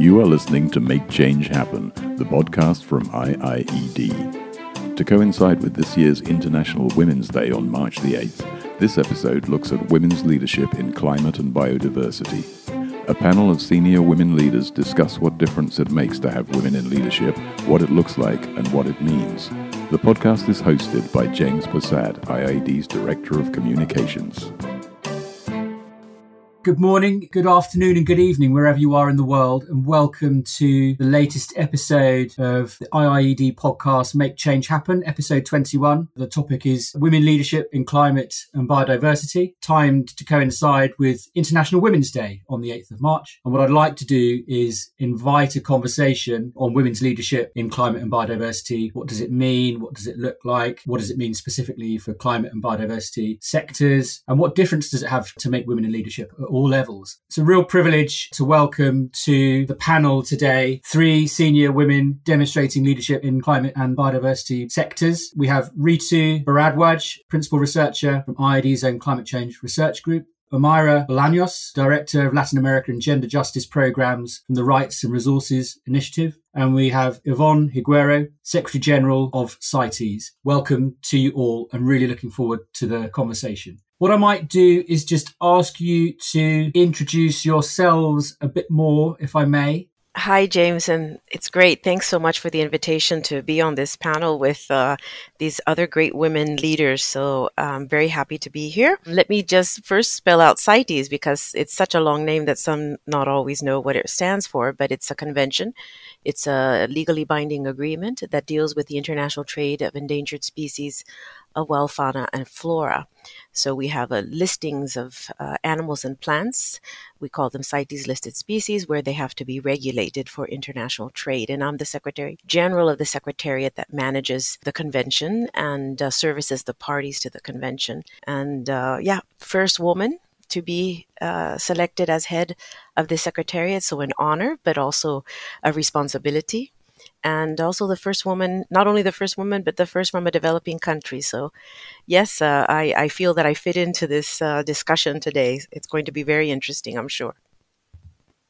You are listening to Make Change Happen, the podcast from IIED. To coincide with this year's International Women's Day on March the 8th, this episode looks at women's leadership in climate and biodiversity. A panel of senior women leaders discuss what difference it makes to have women in leadership, what it looks like, and what it means. The podcast is hosted by James Persad, IIED's Director of Communications. Good morning, good afternoon, and good evening, wherever you are in the world, and welcome to the latest episode of the IIED podcast, Make Change Happen, episode 21. The topic is women leadership in climate and biodiversity, timed to coincide with International Women's Day on the 8th of March. And what I'd like to do is invite a conversation on women's leadership in climate and biodiversity. What does it mean? What does it look like? What does it mean specifically for climate and biodiversity sectors? And what difference does it have to make women in leadership? All levels. It's a real privilege to welcome to the panel today three senior women demonstrating leadership in climate and biodiversity sectors. We have Ritu Bharadwaj, principal researcher from IIED's own climate change research group. Omaira Bolaños, Director of Latin American Gender Justice Programs from the Rights and Resources Initiative. And we have Ivonne Higuero, Secretary General of CITES. Welcome to you all and really looking forward to the conversation. What I might do is just ask you to introduce yourselves a bit more, if I may. Hi, James, and it's great. Thanks so much for the invitation to be on this panel with uh, these other great women leaders. So I'm very happy to be here. Let me just first spell out CITES because it's such a long name that some not always know what it stands for, but it's a convention. It's a legally binding agreement that deals with the international trade of endangered species of wild fauna and flora. So we have a listings of uh, animals and plants. We call them CITES listed species where they have to be regulated for international trade. And I'm the Secretary General of the Secretariat that manages the convention and uh, services the parties to the convention. And uh, yeah, first woman to be uh, selected as head of the Secretariat. So an honor, but also a responsibility and also the first woman, not only the first woman, but the first from a developing country. So, yes, uh, I, I, feel that I fit into this uh, discussion today. It's going to be very interesting, I'm sure.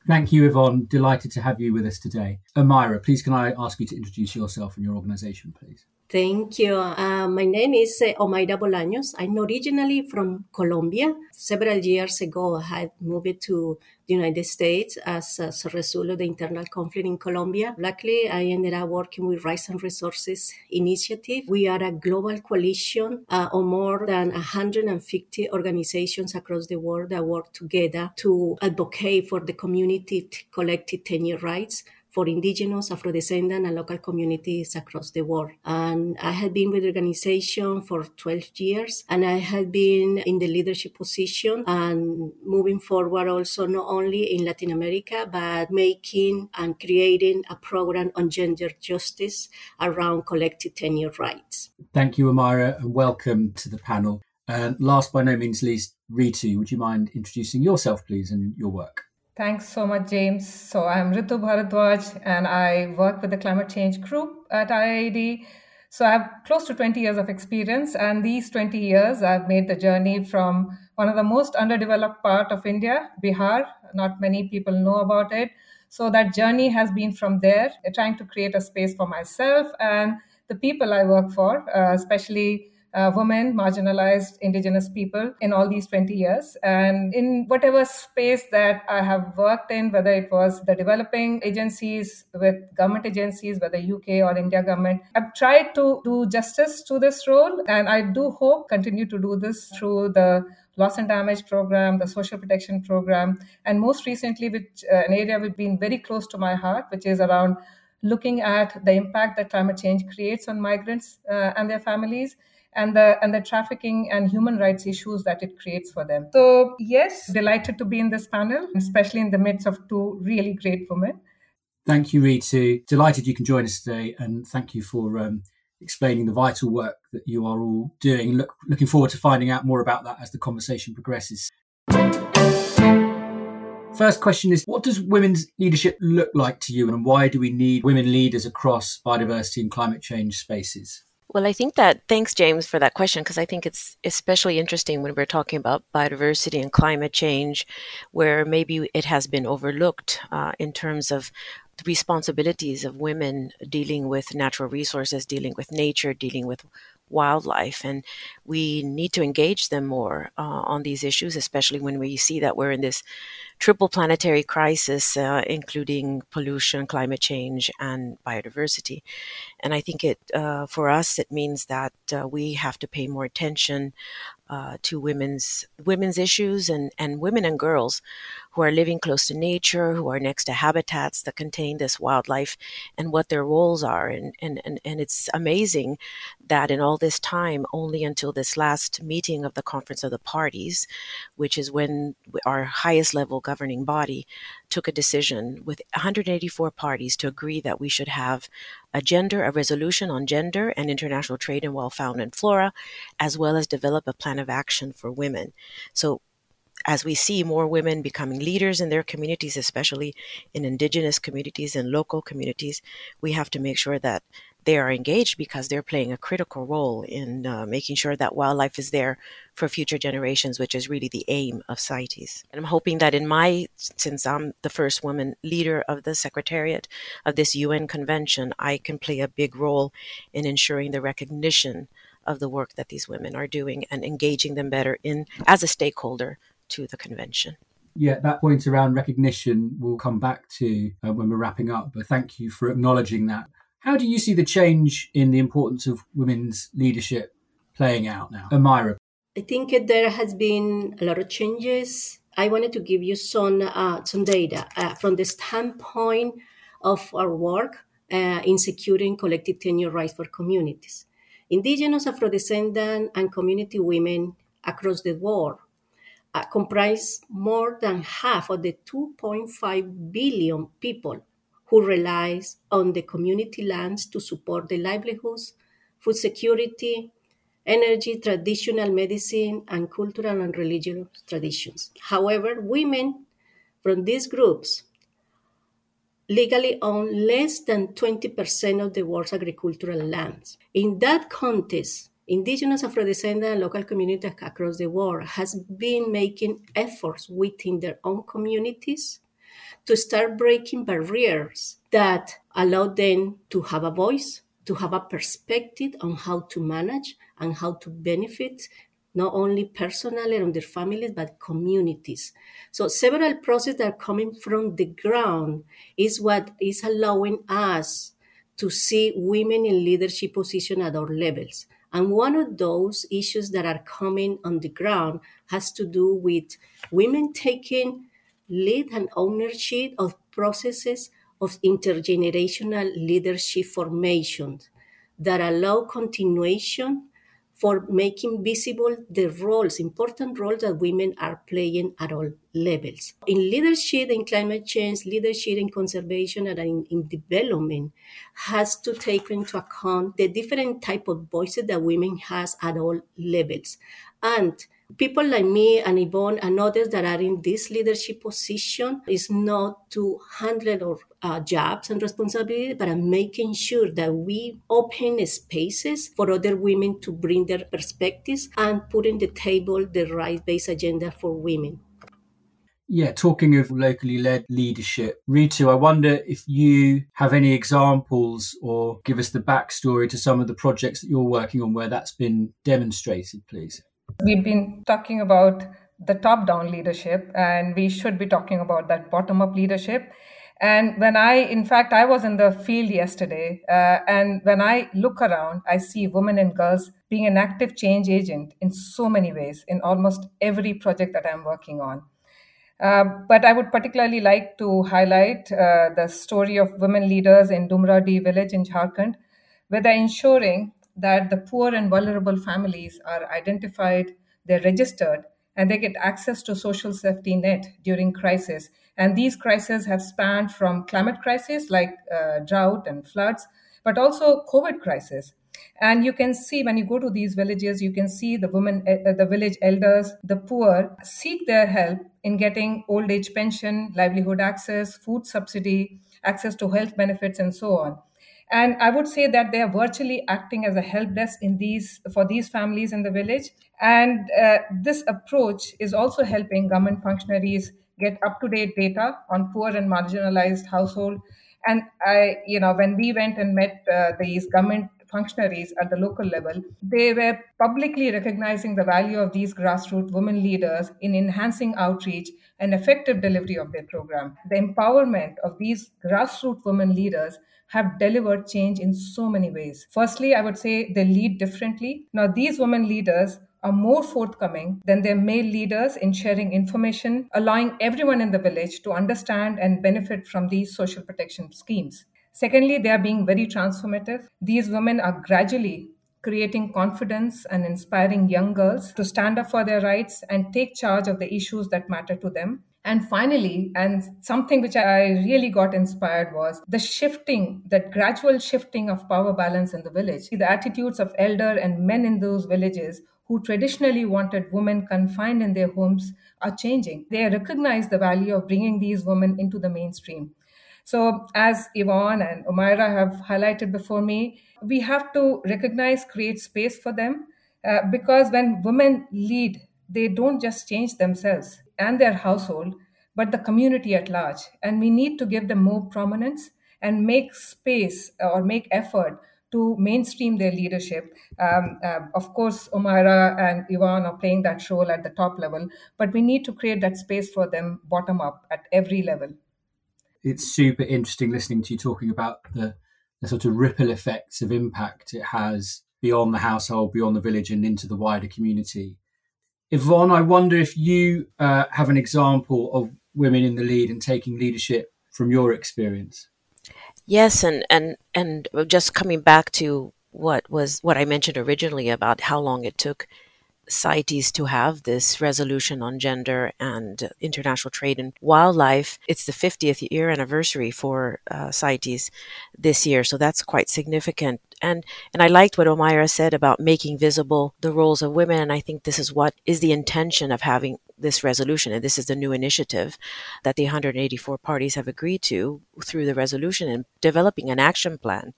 Thank you, Ivonne. Delighted to have you with us today. Omaira, please can I ask you to introduce yourself and your organization, please? Thank you. Uh, my name is uh, Omaira Bolaños. I'm originally from Colombia. Several years ago, I had moved to the United States as, as a result of the internal conflict in Colombia. Luckily, I ended up working with Rights and Resources Initiative. We are a global coalition uh, of more than 150 organizations across the world that work together to advocate for the community collective tenure rights for indigenous, Afro-descendant, and local communities across the world. And I have been with the organization for 12 years, and I have been in the leadership position and moving forward also not only in Latin America, but making and creating a program on gender justice around collective tenure rights. Thank you, Omaira, and welcome to the panel. And last by no means least, Ritu, would you mind introducing yourself, please, and your work? Thanks so much, James. So I'm Ritu Bharadwaj and I work with the climate change group at IIED. So I have close to 20 years of experience, and these 20 years I've made the journey from one of the most underdeveloped part of India, Bihar. Not many people know about it. So that journey has been from there, trying to create a space for myself and the people I work for, uh, especially uh, women, marginalized indigenous people in all these 20 years. And in whatever space that I have worked in, whether it was the developing agencies with government agencies, whether UK or India government, I've tried to do justice to this role. And I do hope continue to do this through the loss and damage program, the social protection program, and most recently, which uh, an area which been very close to my heart, which is around looking at the impact that climate change creates on migrants uh, and their families and the and the trafficking and human rights issues that it creates for them. So yes, delighted to be in this panel, especially in the midst of two really great women. Thank you, Ritu. Delighted you can join us today, and thank you for um, explaining the vital work that you are all doing. Look, looking forward to finding out more about that as the conversation progresses. First question is What does women's leadership look like to you, and why do we need women leaders across biodiversity and climate change spaces? Well, I think that thanks, James, for that question, because I think it's especially interesting when we're talking about biodiversity and climate change, where maybe it has been overlooked uh, in terms of the responsibilities of women dealing with natural resources, dealing with nature, dealing with wildlife. And we need to engage them more uh, on these issues, especially when we see that we're in this triple planetary crisis, uh, including pollution, climate change, and biodiversity. And I think it, uh, for us, it means that uh, we have to pay more attention uh, to women's women's issues and, and women and girls who are living close to nature, who are next to habitats that contain this wildlife, and what their roles are. And, and, and, and it's amazing that in all this time, only until this last meeting of the Conference of the Parties, which is when our highest level governing body took a decision with 184 parties to agree that we should have a gender, a resolution on gender and international trade in wild fauna and flora, as well as develop a plan of action for women. So as we see more women becoming leaders in their communities, especially in indigenous communities and local communities, we have to make sure that they are engaged because they're playing a critical role in uh, making sure that wildlife is there for future generations, which is really the aim of CITES. And I'm hoping that in my, since I'm the first woman leader of the Secretariat of this UN convention, I can play a big role in ensuring the recognition of the work that these women are doing and engaging them better in as a stakeholder to the convention. Yeah, that point around recognition we'll come back to uh, when we're wrapping up, but thank you for acknowledging that. How do you see the change in the importance of women's leadership playing out now? Omaira. I think there has been a lot of changes. I wanted to give you some uh, some data uh, from the standpoint of our work uh, in securing collective tenure rights for communities. Indigenous, Afro-descendant, and community women across the world uh, comprise more than half of the 2.5 billion people who relies on the community lands to support their livelihoods, food security, energy, traditional medicine, and cultural and religious traditions. However, women from these groups legally own less than 20% of the world's agricultural lands. In that context, indigenous Afro-descendant and local communities across the world has been making efforts within their own communities to start breaking barriers that allow them to have a voice, to have a perspective on how to manage and how to benefit not only personally and their families but communities. So several processes that are coming from the ground is what is allowing us to see women in leadership position at all levels. And one of those issues that are coming on the ground has to do with women taking lead and ownership of processes of intergenerational leadership formation that allow continuation for making visible the roles, important roles that women are playing at all levels. In leadership in climate change, leadership in conservation and in, in development has to take into account the different type of voices that women has at all levels. And people like me and Ivonne and others that are in this leadership position is not to handle our uh, jobs and responsibilities, but I'm making sure that we open spaces for other women to bring their perspectives and put in the table the right-based agenda for women. Yeah, talking of locally led leadership, Ritu, I wonder if you have any examples or give us the backstory to some of the projects that you're working on where that's been demonstrated, please. We've been talking about the top down leadership, and we should be talking about that bottom up leadership. And when I, in fact, I was in the field yesterday, uh, and when I look around, I see women and girls being an active change agent in so many ways in almost every project that I'm working on. Uh, but I would particularly like to highlight uh, the story of women leaders in Dumradi village in Jharkhand, where they're ensuring that the poor and vulnerable families are identified, they're registered, and they get access to social safety net during crisis. And these crises have spanned from climate crisis like uh, drought and floods, but also COVID crisis. And you can see when you go to these villages, you can see the women, uh, the village elders, the poor seek their help in getting old age pension, livelihood access, food subsidy, access to health benefits, and so on. And I would say that they are virtually acting as a help desk in these for these families in the village. And uh, this approach is also helping government functionaries get up to date data on poor and marginalized household. And I, you know, when we went and met uh, these government functionaries at the local level, they were publicly recognizing the value of these grassroots women leaders in enhancing outreach and effective delivery of their program. The empowerment of these grassroots women leaders have delivered change in so many ways. Firstly, I would say they lead differently. Now, these women leaders are more forthcoming than their male leaders in sharing information, allowing everyone in the village to understand and benefit from these social protection schemes. Secondly, they are being very transformative. These women are gradually creating confidence and inspiring young girls to stand up for their rights and take charge of the issues that matter to them. And finally, and something which I really got inspired was the shifting, that gradual shifting of power balance in the village. The attitudes of elder and men in those villages who traditionally wanted women confined in their homes are changing. They recognize the value of bringing these women into the mainstream. So, as Ivonne and Omaira have highlighted before me, we have to recognize, create space for them uh, because when women lead, they don't just change themselves and their household, but the community at large. And we need to give them more prominence and make space or make effort to mainstream their leadership. Um, uh, of course, Omaira and Ivonne are playing that role at the top level, but we need to create that space for them bottom up at every level. It's super interesting listening to you talking about the, the sort of ripple effects of impact it has beyond the household, beyond the village, and into the wider community. Ivonne, I wonder if you uh, have an example of women in the lead and taking leadership from your experience. Yes, and and and just coming back to what was what I mentioned originally about how long it took CITES to have this resolution on gender and international trade and wildlife. It's the 50th year anniversary for uh, CITES this year, so that's quite significant. And and I liked what Omaira said about making visible the roles of women, and I think this is what is the intention of having this resolution, and this is the new initiative that the 184 parties have agreed to through the resolution and developing an action plan.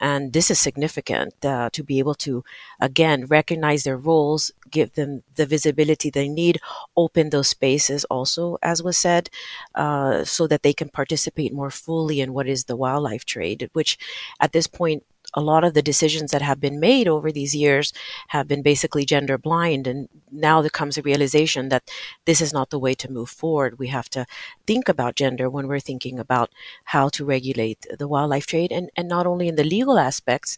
And this is significant uh, to be able to, again, recognize their roles, give them the visibility they need, open those spaces also, as was said, uh, so that they can participate more fully in what is the wildlife trade, which at this point a lot of the decisions that have been made over these years have been basically gender blind. And now there comes a realization that this is not the way to move forward. We have to think about gender when we're thinking about how to regulate the wildlife trade and, and not only in the legal aspects,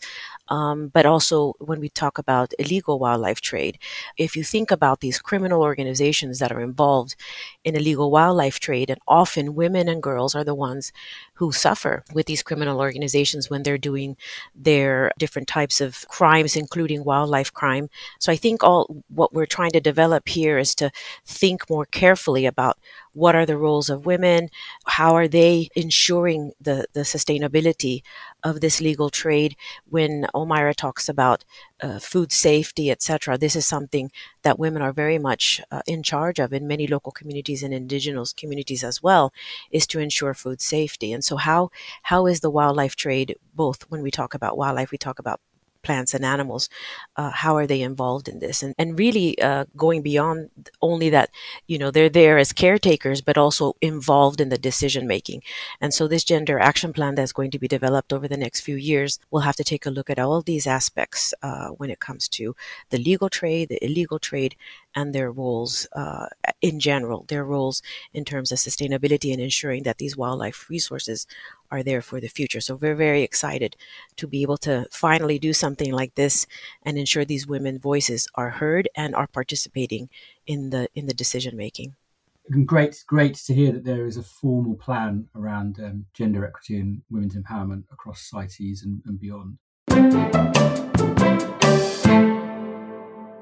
um, but also when we talk about illegal wildlife trade. If you think about these criminal organizations that are involved in illegal wildlife trade, and often women and girls are the ones who suffer with these criminal organizations when they're doing their different types of crimes, including wildlife crime. So I think all what we're trying to develop here is to think more carefully about what are the roles of women, how are they ensuring the, the sustainability of this legal trade. When Omaira talks about uh, food safety, etc., this is something that women are very much uh, in charge of in many local communities and indigenous communities as well, is to ensure food safety. And so, how how is the wildlife trade? Both when we talk about wildlife, we talk about plants and animals, uh, how are they involved in this? And, and really uh, going beyond only that, you know, they're there as caretakers, but also involved in the decision making. And so this gender action plan that's going to be developed over the next few years will have to take a look at all these aspects uh, when it comes to the legal trade, the illegal trade, and their roles uh, in general, their roles in terms of sustainability and ensuring that these wildlife resources are there for the future. So we're very excited to be able to finally do something like this and ensure these women voices are heard and are participating in the in the decision making. Great, great to hear that there is a formal plan around um, gender equity and women's empowerment across CITES and, and beyond.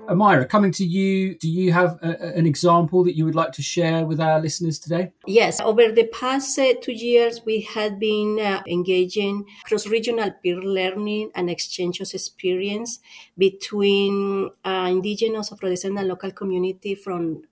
Omaira, coming to you, do you have a, an example that you would like to share with our listeners today? Yes, over the past uh, two years, we had been uh, engaging cross regional peer learning and exchange of experience between uh, indigenous, Afro-descendant local community from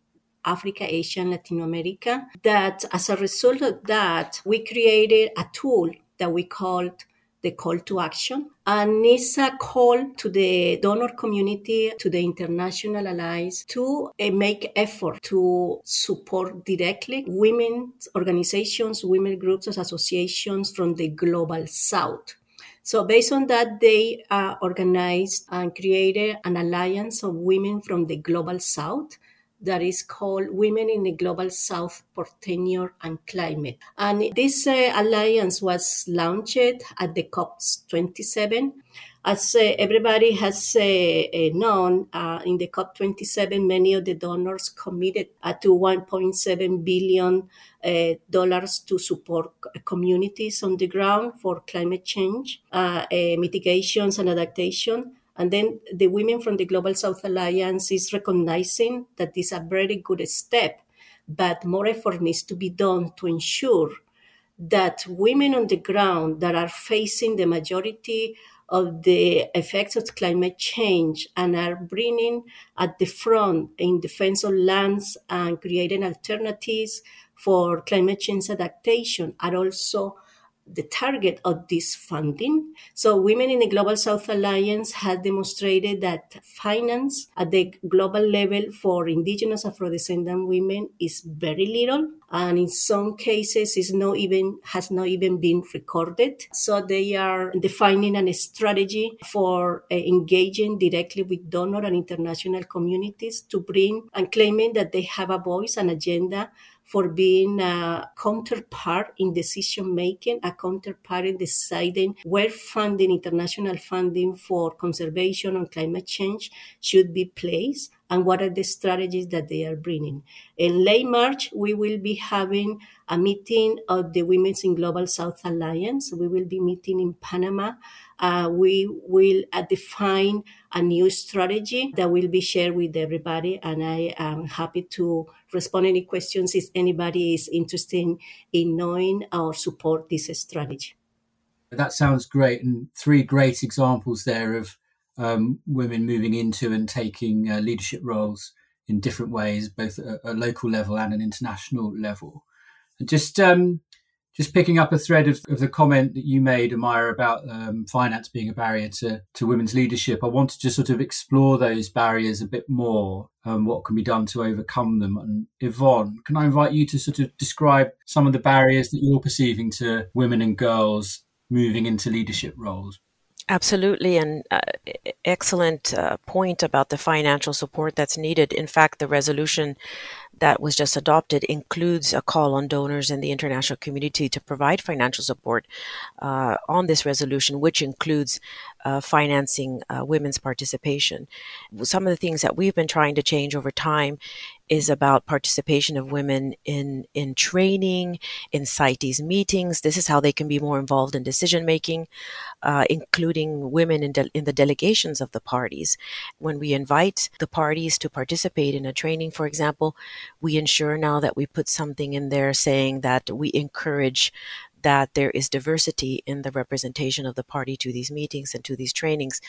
Africa, Asia, and Latin America. That as a result of that, we created a tool that we called the call to action. And it's a call to the donor community, to the international allies to uh, make effort to support directly women's organizations, women groups, associations from the global south. So based on that, they uh, organized and created an alliance of women from the global south that is called Women in the Global South for Tenure and Climate. And this uh, alliance was launched at the COP27. As uh, everybody has uh, uh known, uh, in the COP27, many of the donors committed to 1.7 billion dollars to support communities on the ground for climate change, mitigations, and adaptation. And then the women from the Global South Alliance is recognizing that this is a very good step, but more effort needs to be done to ensure that women on the ground that are facing the majority of the effects of climate change and are bringing at the front in defense of lands and creating alternatives for climate change adaptation are also the target of this funding. So, Women in the Global South Alliance has demonstrated that finance at the global level for indigenous Afro-descendant women is very little, and in some cases, is not even has not even been recorded. So, they are defining a strategy for uh, engaging directly with donor and international communities to bring and claiming that they have a voice and agenda for being a counterpart in decision making, a counterpart in deciding where funding, international funding for conservation and climate change should be placed and what are the strategies that they are bringing. In late March, we will be having a meeting of the Women's in Global South Alliance. We will be meeting in Panama. Uh, we will uh, define a new strategy that will be shared with everybody. And I am happy to respond any questions if anybody is interested in knowing or support this strategy. That sounds great. And three great examples there of um, women moving into and taking uh, leadership roles in different ways, both at a local level and an international level. And just um, just picking up a thread of, of, the comment that you made, Omaira, about um, finance being a barrier to, to women's leadership, I wanted to sort of explore those barriers a bit more and what can be done to overcome them. And Yvonne, can I invite you to sort of describe some of the barriers that you're perceiving to women and girls moving into leadership roles? Absolutely, an uh, excellent uh, point about the financial support that's needed. In fact, the resolution that was just adopted includes a call on donors and the international community to provide financial support uh, on this resolution, which includes uh, financing uh, women's participation. Some of the things that we've been trying to change over time is about participation of women in in training, in CITES meetings. This is how they can be more involved in decision making, uh, including women in, de- in the delegations of the parties. When we invite the parties to participate in a training, for example, we ensure now that we put something in there saying that we encourage that there is diversity in the representation of the party to these meetings and to these trainings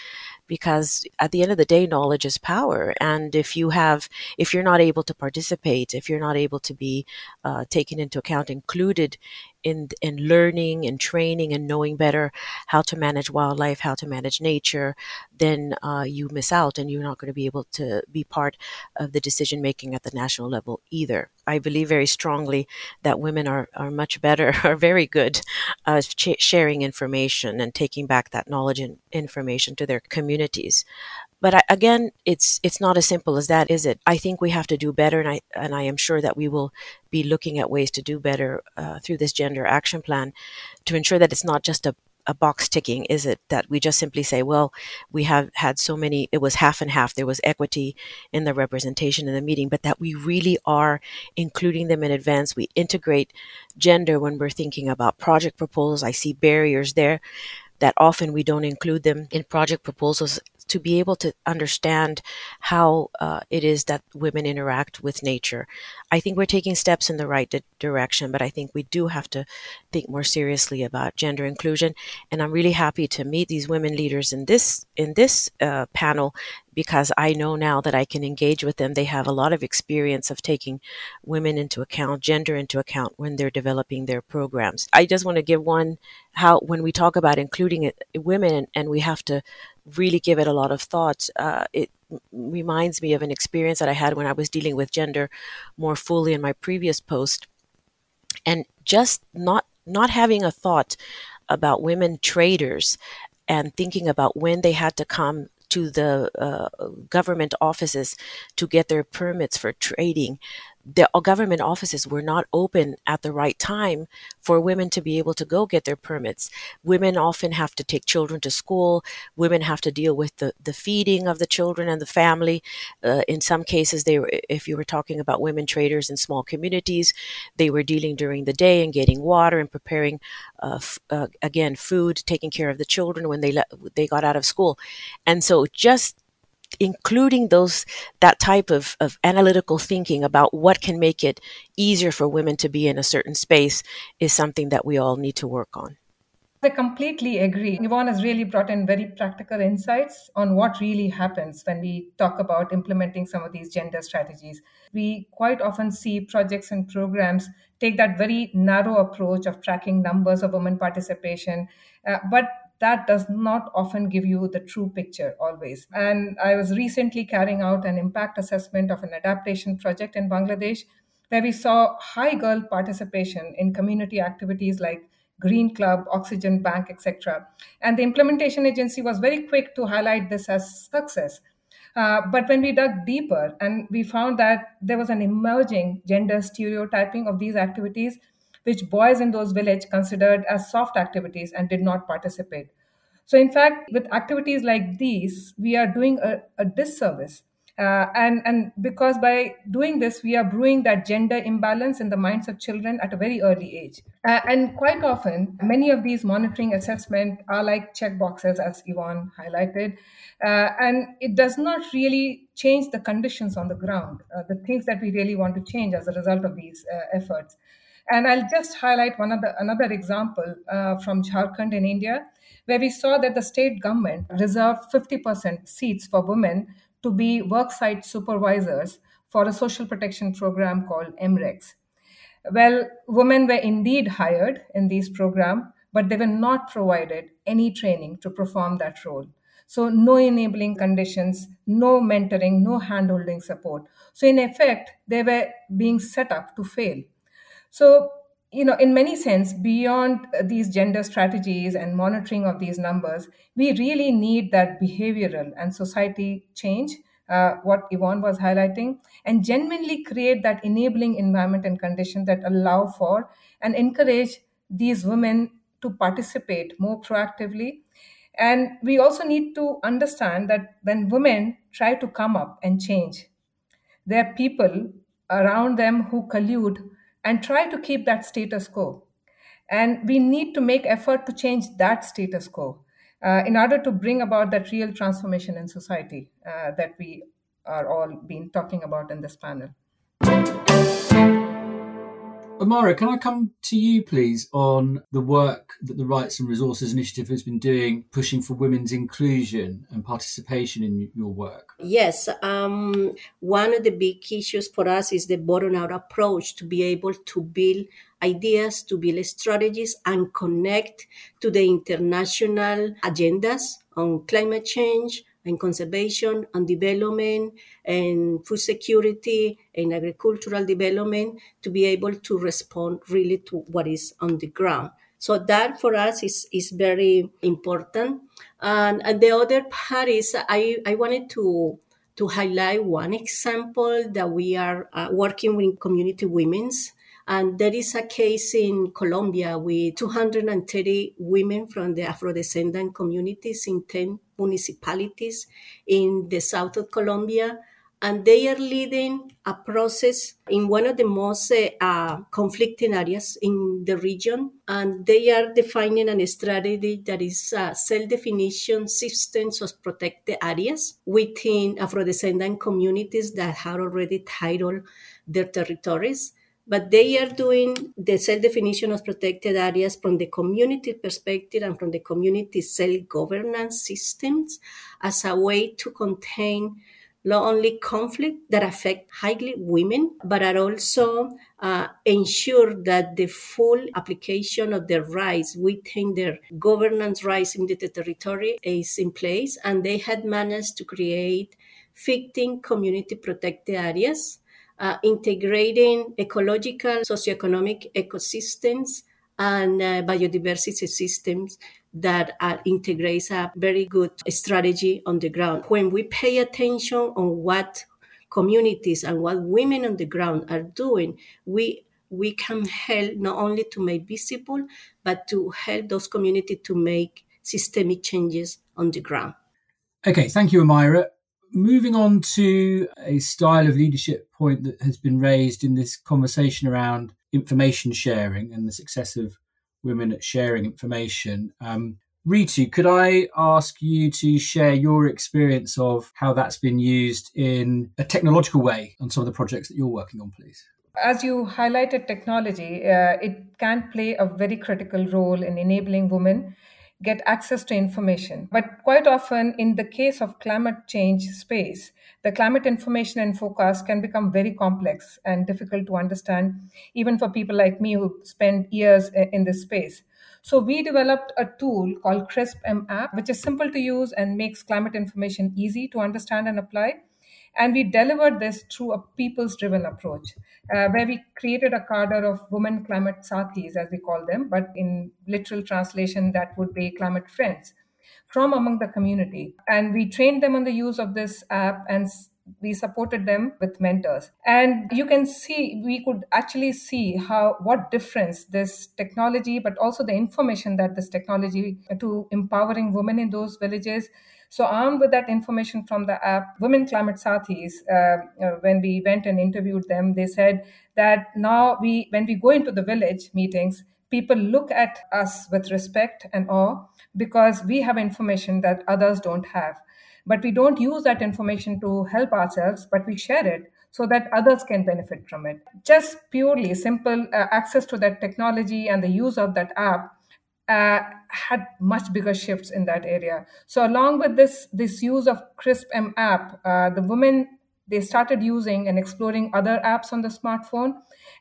because at the end of the day knowledge is power. And if you have if you're not able to participate if you're not able to be uh, taken into account included in in learning and training and knowing better how to manage wildlife, how to manage nature, then uh, you miss out and you're not going to be able to be part of the decision making at the national level either. I believe very strongly that women are, are much better, are very good uh, sharing information and taking back that knowledge and information to their communities. But I, again, it's it's not as simple as that, is it? I think we have to do better, and I and I am sure that we will be looking at ways to do better uh, through this gender action plan to ensure that it's not just a a box ticking, is it? That we just simply say, well, we have had so many, it was half and half, there was equity in the representation in the meeting, but that we really are including them in advance. We integrate gender when we're thinking about project proposals. I see barriers there that often we don't include them in project proposals to be able to understand how uh, it is that women interact with nature. I think we're taking steps in the right di- direction, but I think we do have to think more seriously about gender inclusion. And I'm really happy to meet these women leaders in this in this uh, panel because I know now that I can engage with them. They have a lot of experience of taking women into account, gender into account when they're developing their programs. I just want to give one how when we talk about including it, women and we have to really give it a lot of thought. Uh, it reminds me of an experience that I had when I was dealing with gender more fully in my previous post, and just not not having a thought about women traders and thinking about when they had to come to the uh, government offices to get their permits for trading the uh, government offices were not open at the right time for women to be able to go get their permits. Women often have to take children to school. Women have to deal with the, the feeding of the children and the family. Uh, in some cases, they were, if you were talking about women traders in small communities, they were dealing during the day and getting water and preparing, uh, f- uh, again, food, taking care of the children when they le- they got out of school. And so just including those that type of, of analytical thinking about what can make it easier for women to be in a certain space is something that we all need to work on. I completely agree. Ivonne has really brought in very practical insights on what really happens when we talk about implementing some of these gender strategies. We quite often see projects and programs take that very narrow approach of tracking numbers of women participation, uh, but that does not often give you the true picture always. And I was recently carrying out an impact assessment of an adaptation project in Bangladesh where we saw high girl participation in community activities like Green Club, Oxygen Bank, etc. And the implementation agency was very quick to highlight this as success. Uh, but when we dug deeper and we found that there was an emerging gender stereotyping of these activities, which boys in those villages considered as soft activities and did not participate. So, in fact, with activities like these, we are doing a, a disservice. Uh, and, and because by doing this, we are brewing that gender imbalance in the minds of children at a very early age. Uh, and quite often, many of these monitoring assessments are like check boxes, as Ivonne highlighted. Uh, and it does not really change the conditions on the ground, uh, the things that we really want to change as a result of these uh, efforts. And I'll just highlight one other, another example uh, from Jharkhand in India, where we saw that the state government reserved 50% seats for women to be worksite supervisors for a social protection program called MREX. Well, women were indeed hired in these programs, but they were not provided any training to perform that role. So, no enabling conditions, no mentoring, no handholding support. So, in effect, they were being set up to fail. So, you know, in many sense, beyond these gender strategies and monitoring of these numbers, we really need that behavioral and society change, uh, what Ivonne was highlighting, and genuinely create that enabling environment and condition that allow for and encourage these women to participate more proactively. And we also need to understand that when women try to come up and change, there are people around them who collude and try to keep that status quo. And we need to make effort to change that status quo uh, in order to bring about that real transformation in society uh, that we are all been talking about in this panel. Omaira, can I come to you, please, on the work that the Rights and Resources Initiative has been doing, pushing for women's inclusion and participation in your work? Yes. Um, one of the big issues for us is the bottom out approach to be able to build ideas, to build strategies, and connect to the international agendas on climate change, and conservation and development and food security and agricultural development to be able to respond really to what is on the ground. So that for us is, is very important. And, and the other part is I, I wanted to to highlight one example that we are uh, working with community women's and there is a case in Colombia with 230 women from the Afro-descendant communities in 10 municipalities in the south of Colombia. and they are leading a process in one of the most uh, conflicting areas in the region. And they are defining a strategy that is uh, self definition systems of protected areas within Afro descendant communities that have already titled their territories but they are doing the self definition of protected areas from the community perspective and from the community self governance systems as a way to contain not only conflict that affect highly women, but are also uh, ensure that the full application of their rights within their governance rights in the territory is in place. And they had managed to create 15 community protected areas, uh, integrating ecological, socioeconomic ecosystems and uh, biodiversity systems that uh, integrates a very good strategy on the ground. When we pay attention on what communities and what women on the ground are doing, we we can help not only to make visible, but to help those communities to make systemic changes on the ground. Okay, thank you, Omaira. Moving on to a style of leadership point that has been raised in this conversation around information sharing and the success of women at sharing information. Um, Ritu, could I ask you to share your experience of how that's been used in a technological way on some of the projects that you're working on, please? As you highlighted technology, uh, it can play a very critical role in enabling women get access to information. But quite often, in the case of climate change space, the climate information and forecast can become very complex and difficult to understand, even for people like me who spend years in this space. So we developed a tool called CRISP M app, which is simple to use and makes climate information easy to understand and apply. And we delivered this through a people's driven approach, uh, where we created a cadre of women climate sathis, as we call them, but in literal translation, that would be climate friends from among the community. And we trained them on the use of this app and we supported them with mentors and you can see we could actually see how what difference this technology but also the information that this technology to empowering women in those villages so armed with that information from the app women climate sathis uh, uh, when we went and interviewed them they said that now we when we go into the village meetings people look at us with respect and awe because we have information that others don't have. But we don't use that information to help ourselves but we share it so that others can benefit from it. Just purely simple uh, access to that technology and the use of that app uh, had much bigger shifts in that area. So along with this this use of crisp m app uh, the women they started using and exploring other apps on the smartphone.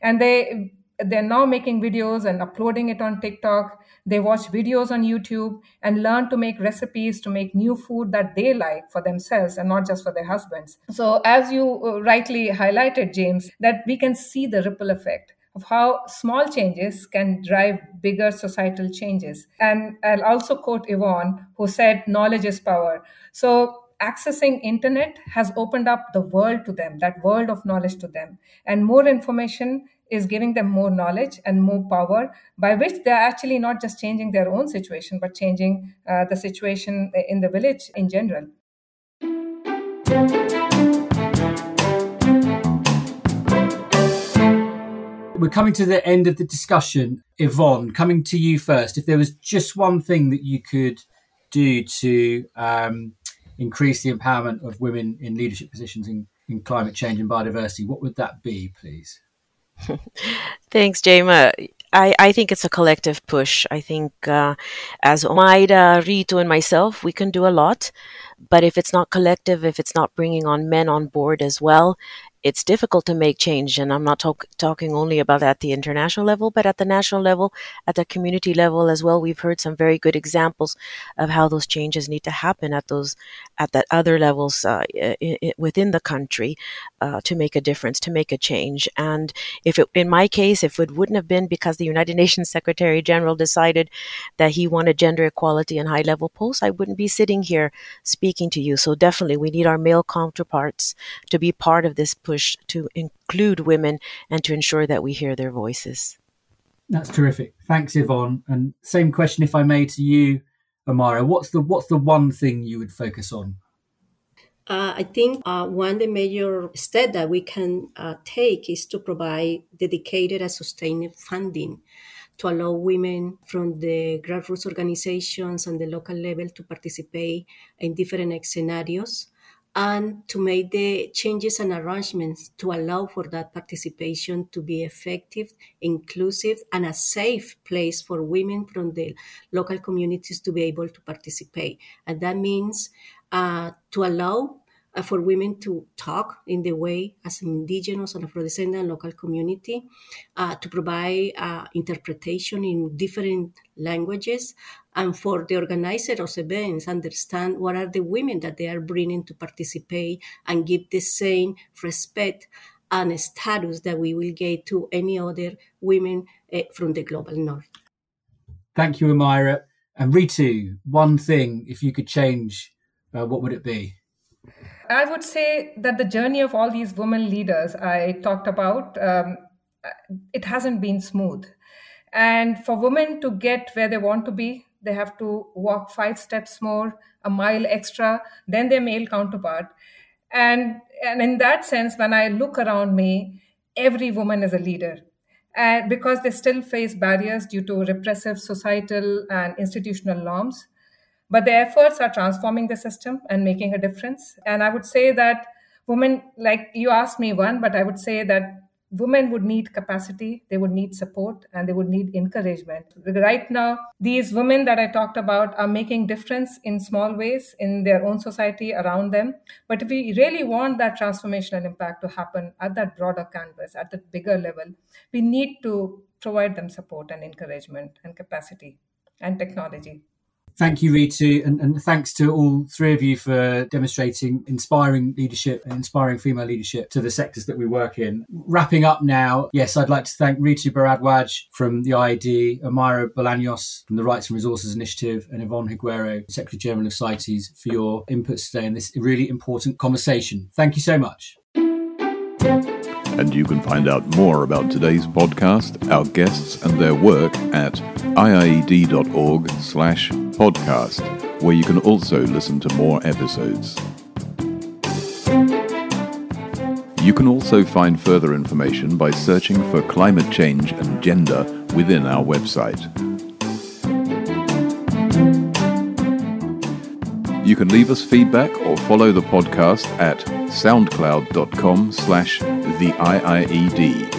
And they they're now making videos and uploading it on tiktok. They watch videos on YouTube and learn to make recipes to make new food that they like for themselves and not just for their husbands. So, as you uh, rightly highlighted, James, that we can see the ripple effect of how small changes can drive bigger societal changes. And I'll also quote Ivonne, who said, knowledge is power. So accessing internet has opened up the world to them, that world of knowledge to them. And more information is giving them more knowledge and more power, by which they're actually not just changing their own situation, but changing uh, the situation in the village in general. We're coming to the end of the discussion. Ivonne, coming to you first. If there was just one thing that you could do to um, increase the empowerment of women in leadership positions in, in climate change and biodiversity, what would that be, please? Thanks, Jema. I, I think it's a collective push. I think uh, as Omaira, Ritu, and myself, we can do a lot. But if it's not collective, if it's not bringing on men on board as well, it's difficult to make change. And I'm not talk- talking only about at the international level, but at the national level, at the community level as well. We've heard some very good examples of how those changes need to happen at those at that other levels uh, I- I- within the country uh, to make a difference, to make a change. And if it, in my case, if it wouldn't have been because the United Nations Secretary General decided that he wanted gender equality in high level posts, I wouldn't be sitting here speaking to you. So definitely, we need our male counterparts to be part of this push push to include women and to ensure that we hear their voices. That's terrific. Thanks, Ivonne. And same question, if I may, to you, Omaira. What's the what's the one thing you would focus on? Uh, I think uh, one of the major step that we can uh, take is to provide dedicated and sustained funding to allow women from the grassroots organizations and the local level to participate in different scenarios and to make the changes and arrangements to allow for that participation to be effective, inclusive, and a safe place for women from the local communities to be able to participate. And that means uh, to allow uh, for women to talk in the way as indigenous and Afro-descendant local community, uh, to provide uh, interpretation in different languages, and for the organizer of events understand what are the women that they are bringing to participate and give the same respect and status that we will get to any other women uh, from the global north. Thank you, Omaira. And Ritu, one thing, if you could change, uh, what would it be? I would say that the journey of all these women leaders I talked about, um, it hasn't been smooth. And for women to get where they want to be, they have to walk five steps more, a mile extra than their male counterpart. And, and in that sense, when I look around me, every woman is a leader. And because they still face barriers due to repressive societal and institutional norms. But the efforts are transforming the system and making a difference. And I would say that women, like you asked me one, but I would say that women would need capacity, they would need support, and they would need encouragement. Right now, these women that I talked about are making difference in small ways in their own society around them. But if we really want that transformational impact to happen at that broader canvas, at that bigger level, we need to provide them support and encouragement and capacity and technology. Thank you, Ritu, and, and, thanks to all three of you for demonstrating inspiring leadership and inspiring female leadership to the sectors that we work in. Wrapping up now, yes, I'd like to thank Ritu Bharadwaj from the IIED, Omaira Bolaños from the Rights and Resources Initiative, and Ivonne Higuero, Secretary General of CITES, for your inputs today in this really important conversation. Thank you so much. And you can find out more about today's podcast, our guests, and their work at iied.org slash podcast, where you can also listen to more episodes. You can also find further information by searching for climate change and gender within our website. You can leave us feedback or follow the podcast at soundcloud.com slash the IIED.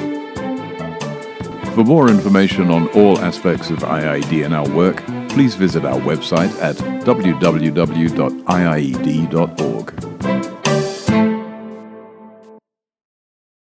For more information on all aspects of IIED and our work, please visit our website at www.iied.org.